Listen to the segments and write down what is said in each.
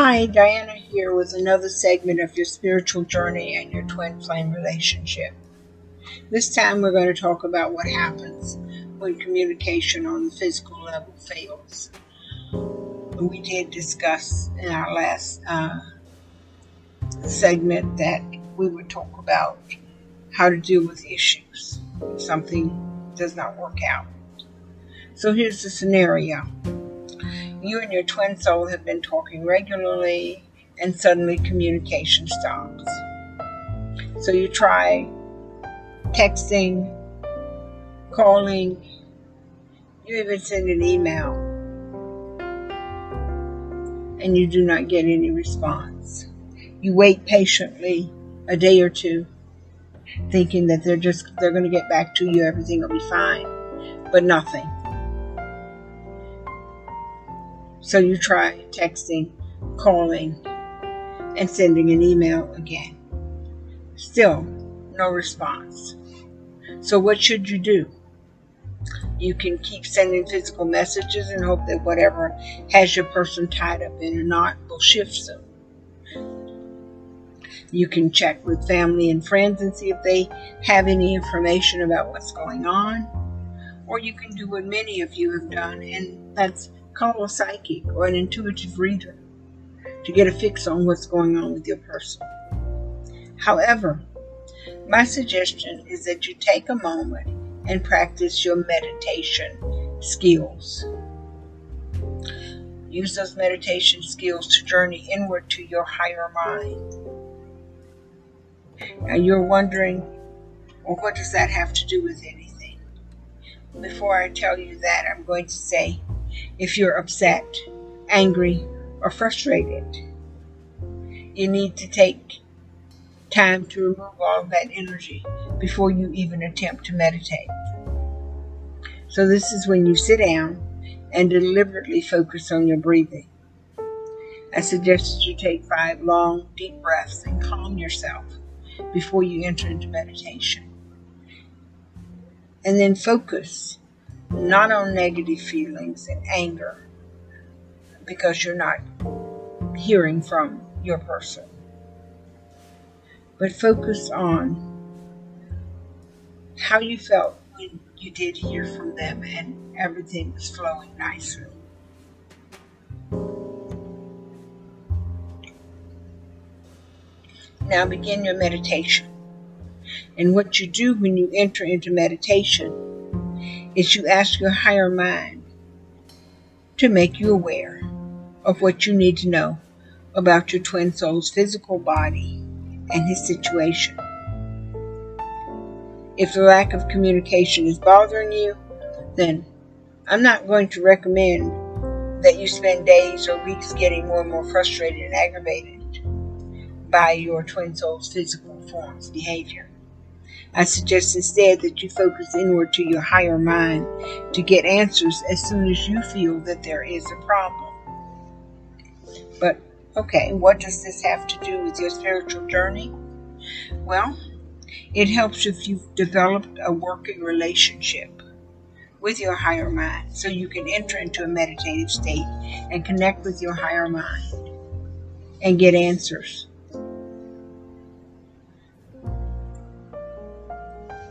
Hi, Dyanna here with another segment of your spiritual journey and your twin flame relationship. This time we're going to talk about what happens when communication on the physical level fails. We did discuss in our last uh, segment that we would talk about how to deal with issues if something does not work out. So here's the scenario you and your twin soul have been talking regularly, and suddenly communication stops. So you try texting, calling, you even send an email, and you do not get any response. You wait patiently a day or two, thinking that they're just they're going to get back to you, everything will be fine, but nothing. So you try texting, calling, and sending an email again. Still, no response. So, what should you do? You can keep sending physical messages and hope that whatever has your person tied up in a knot will shift soon. You can check with family and friends and see if they have any information about what's going on. Or you can do what many of you have done, and that's call a psychic or an intuitive reader to get a fix on what's going on with your person. However, my suggestion is that you take a moment and practice your meditation skills. Use those meditation skills to journey inward to your higher mind. Now you're wondering, well, what does that have to do with anything? Before I tell you that, I'm going to say if you're upset, angry, or frustrated. You need to take time to remove all of that energy before you even attempt to meditate. So, this is when you sit down and deliberately focus on your breathing. I suggest that you take five long, deep breaths and calm yourself before you enter into meditation. And then focus not on negative feelings and anger because you're not hearing from your person, but focus on how you felt when you did hear from them and everything was flowing nicely. Now begin your meditation. And what you do when you enter into meditation is you ask your higher mind to make you aware of what you need to know about your twin soul's physical body and his situation. If the lack of communication is bothering you, then I'm not going to recommend that you spend days or weeks getting more and more frustrated and aggravated by your twin soul's physical form's behavior. I suggest instead that you focus inward to your higher mind to get answers as soon as you feel that there is a problem. But, okay, what does this have to do with your spiritual journey? Well, it helps if you've developed a working relationship with your higher mind so you can enter into a meditative state and connect with your higher mind and get answers.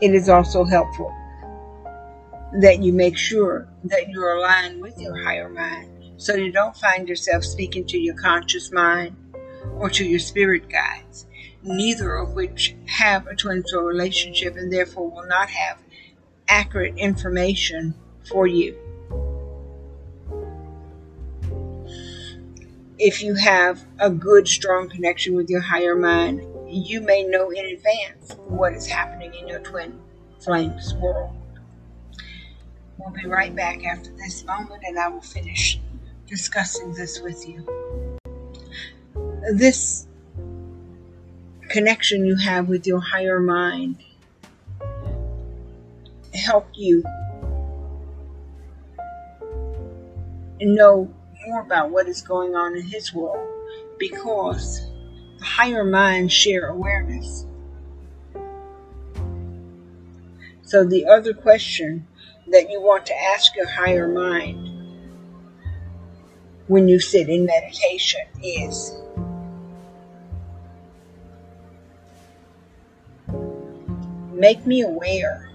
It is also helpful that you make sure that you're aligned with your higher mind so you don't find yourself speaking to your conscious mind or to your spirit guides, neither of which have a twin soul relationship and therefore will not have accurate information for you. If you have a good, strong connection with your higher mind, you may know in advance what is happening in your twin flames world. We'll be right back after this moment and I will finish discussing this with you. This connection you have with your higher mind help you know more about what is going on in his world because the higher minds share awareness. So, the other question that you want to ask your higher mind when you sit in meditation is make me aware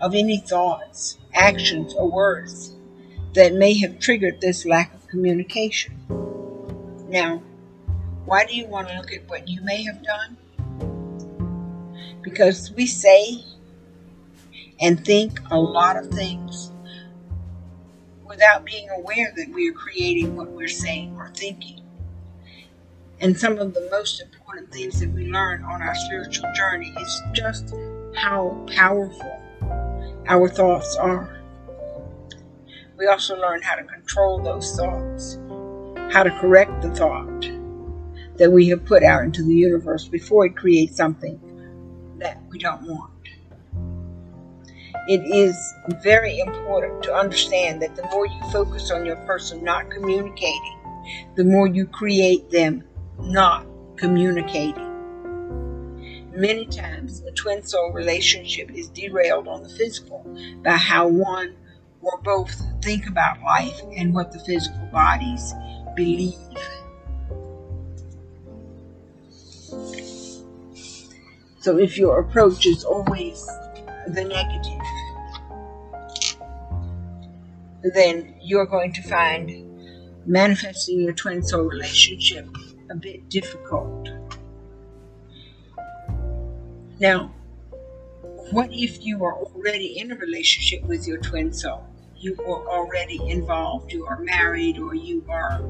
of any thoughts, actions, or words that may have triggered this lack of communication. Now, why do you want to look at what you may have done? Because we say and think a lot of things without being aware that we are creating what we're saying or thinking. And some of the most important things that we learn on our spiritual journey is just how powerful our thoughts are. We also learn how to control those thoughts, how to correct the thought that we have put out into the universe before it creates something that we don't want. It is very important to understand that the more you focus on your person not communicating, the more you create them not communicating. Many times, a twin soul relationship is derailed on the physical by how one or both think about life and what the physical bodies believe. So, if your approach is always the negative, then you're going to find manifesting your twin soul relationship a bit difficult. Now, what if you are already in a relationship with your twin soul? You are already involved, you are married, or you are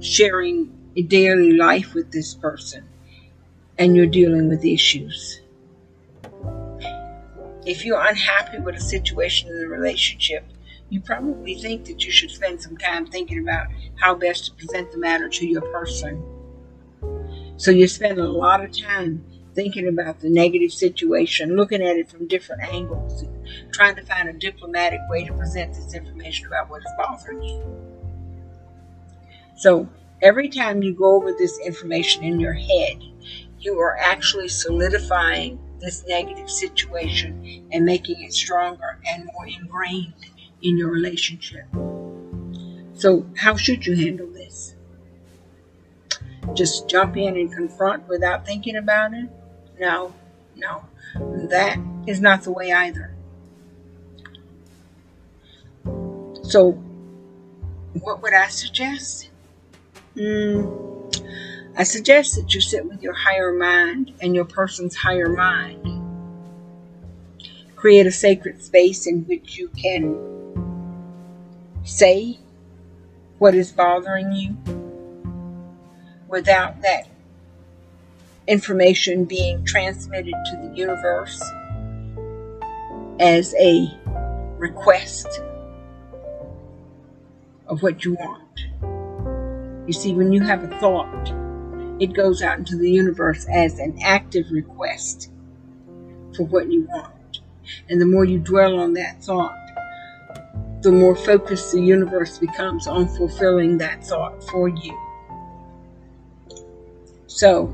sharing a daily life with this person, and you're dealing with issues. If you're unhappy with a situation in the relationship, you probably think that you should spend some time thinking about how best to present the matter to your person. So you spend a lot of time thinking about the negative situation, looking at it from different angles, trying to find a diplomatic way to present this information about what is bothering you. So every time you go over this information in your head, you are actually solidifying this negative situation and making it stronger and more ingrained in your relationship. So, how should you handle this? Just jump in and confront without thinking about it? No, no. That is not the way either. So, what would I suggest? Mm, I suggest that you sit with your higher mind and your person's higher mind. Create a sacred space in which you can say what is bothering you without that information being transmitted to the universe as a request of what you want. You see, when you have a thought, it goes out into the universe as an active request for what you want. And the more you dwell on that thought, the more focused the universe becomes on fulfilling that thought for you. So,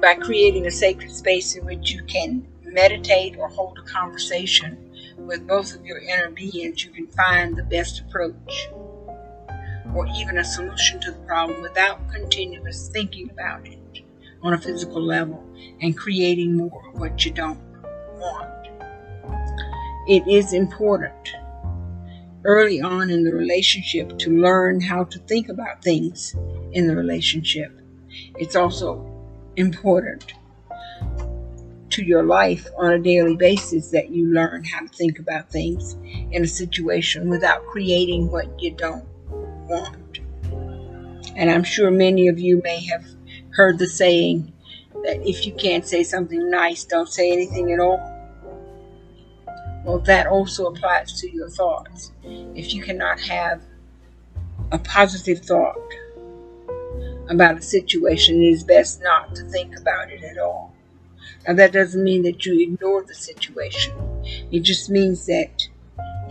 by creating a sacred space in which you can meditate or hold a conversation with both of your inner beings, you can find the best approach or even a solution to the problem without continuous thinking about it on a physical level and creating more of what you don't want. It is important early on in the relationship to learn how to think about things in the relationship. It's also important to your life on a daily basis that you learn how to think about things in a situation without creating what you don't want. And I'm sure many of you may have heard the saying that if you can't say something nice, don't say anything at all. Well, that also applies to your thoughts. If you cannot have a positive thought about a situation, it is best not to think about it at all. Now, that doesn't mean that you ignore the situation, it just means that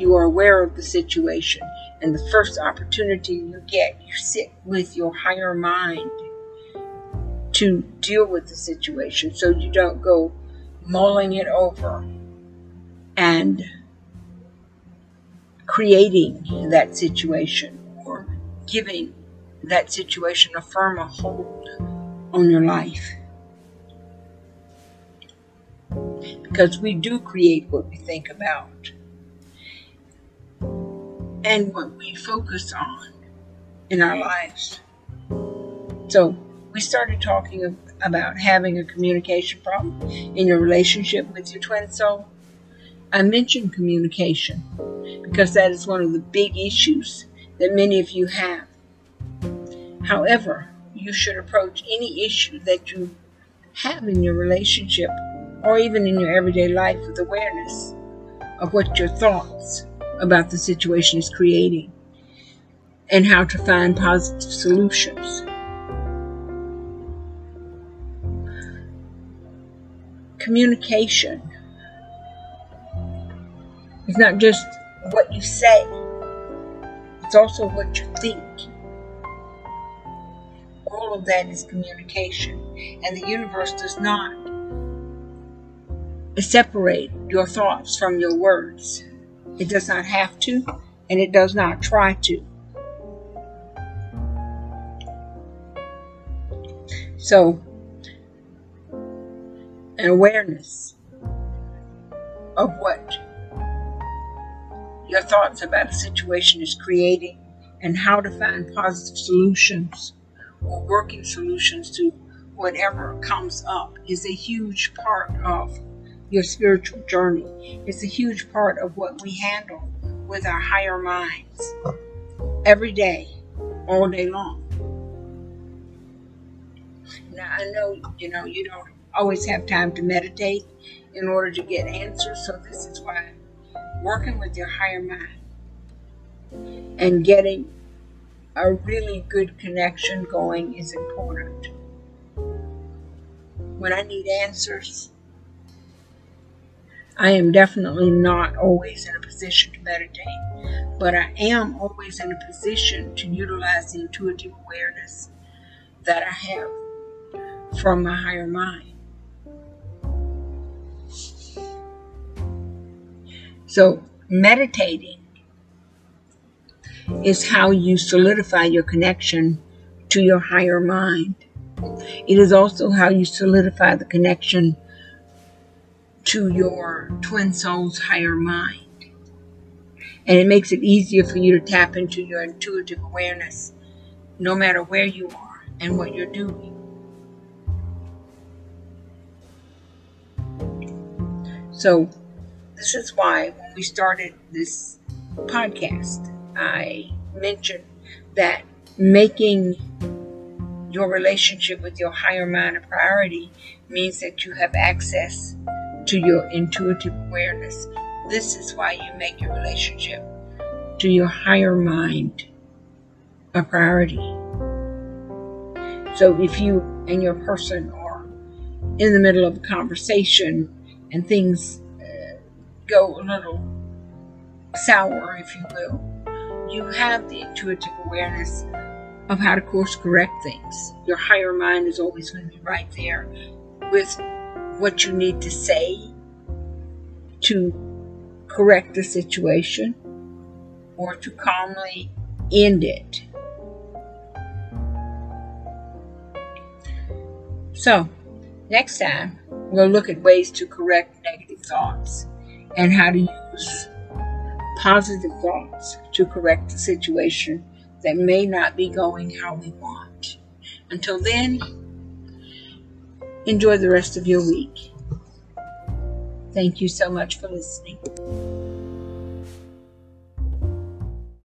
you are aware of the situation and the first opportunity you get, you sit with your higher mind to deal with the situation so you don't go mulling it over and creating that situation or giving that situation a firmer hold on your life. Because we do create what we think about and what we focus on in our mm-hmm. lives. So, we started talking about having a communication problem in your relationship with your twin soul. I mentioned communication because that is one of the big issues that many of you have. However, you should approach any issue that you have in your relationship or even in your everyday life with awareness of what your thoughts about the situation is creating and how to find positive solutions. Communication is not just what you say, it's also what you think. All of that is communication, and the universe does not separate your thoughts from your words. It does not have to, and it does not try to. So, an awareness of what your thoughts about a situation is creating and how to find positive solutions or working solutions to whatever comes up is a huge part of your spiritual journey. It's a huge part of what we handle with our higher minds every day, all day long. Now, I know, you know, you don't always have time to meditate in order to get answers, so this is why working with your higher mind and getting a really good connection going is important. When I need answers, I am definitely not always in a position to meditate, but I am always in a position to utilize the intuitive awareness that I have from my higher mind. So, meditating is how you solidify your connection to your higher mind. It is also how you solidify the connection to your twin soul's higher mind. And it makes it easier for you to tap into your intuitive awareness no matter where you are and what you're doing. So, this is why when we started this podcast, I mentioned that making your relationship with your higher mind a priority means that you have access to your intuitive awareness. This is why you make your relationship to your higher mind a priority. So if you and your person are in the middle of a conversation and things uh, go a little sour, if you will, you have the intuitive awareness of how to course correct things. Your higher mind is always going to be right there with what you need to say to correct the situation or to calmly end it. So, next time, we'll look at ways to correct negative thoughts and how to use positive thoughts to correct the situation that may not be going how we want. Until then, Enjoy the rest of your week. Thank you so much for listening.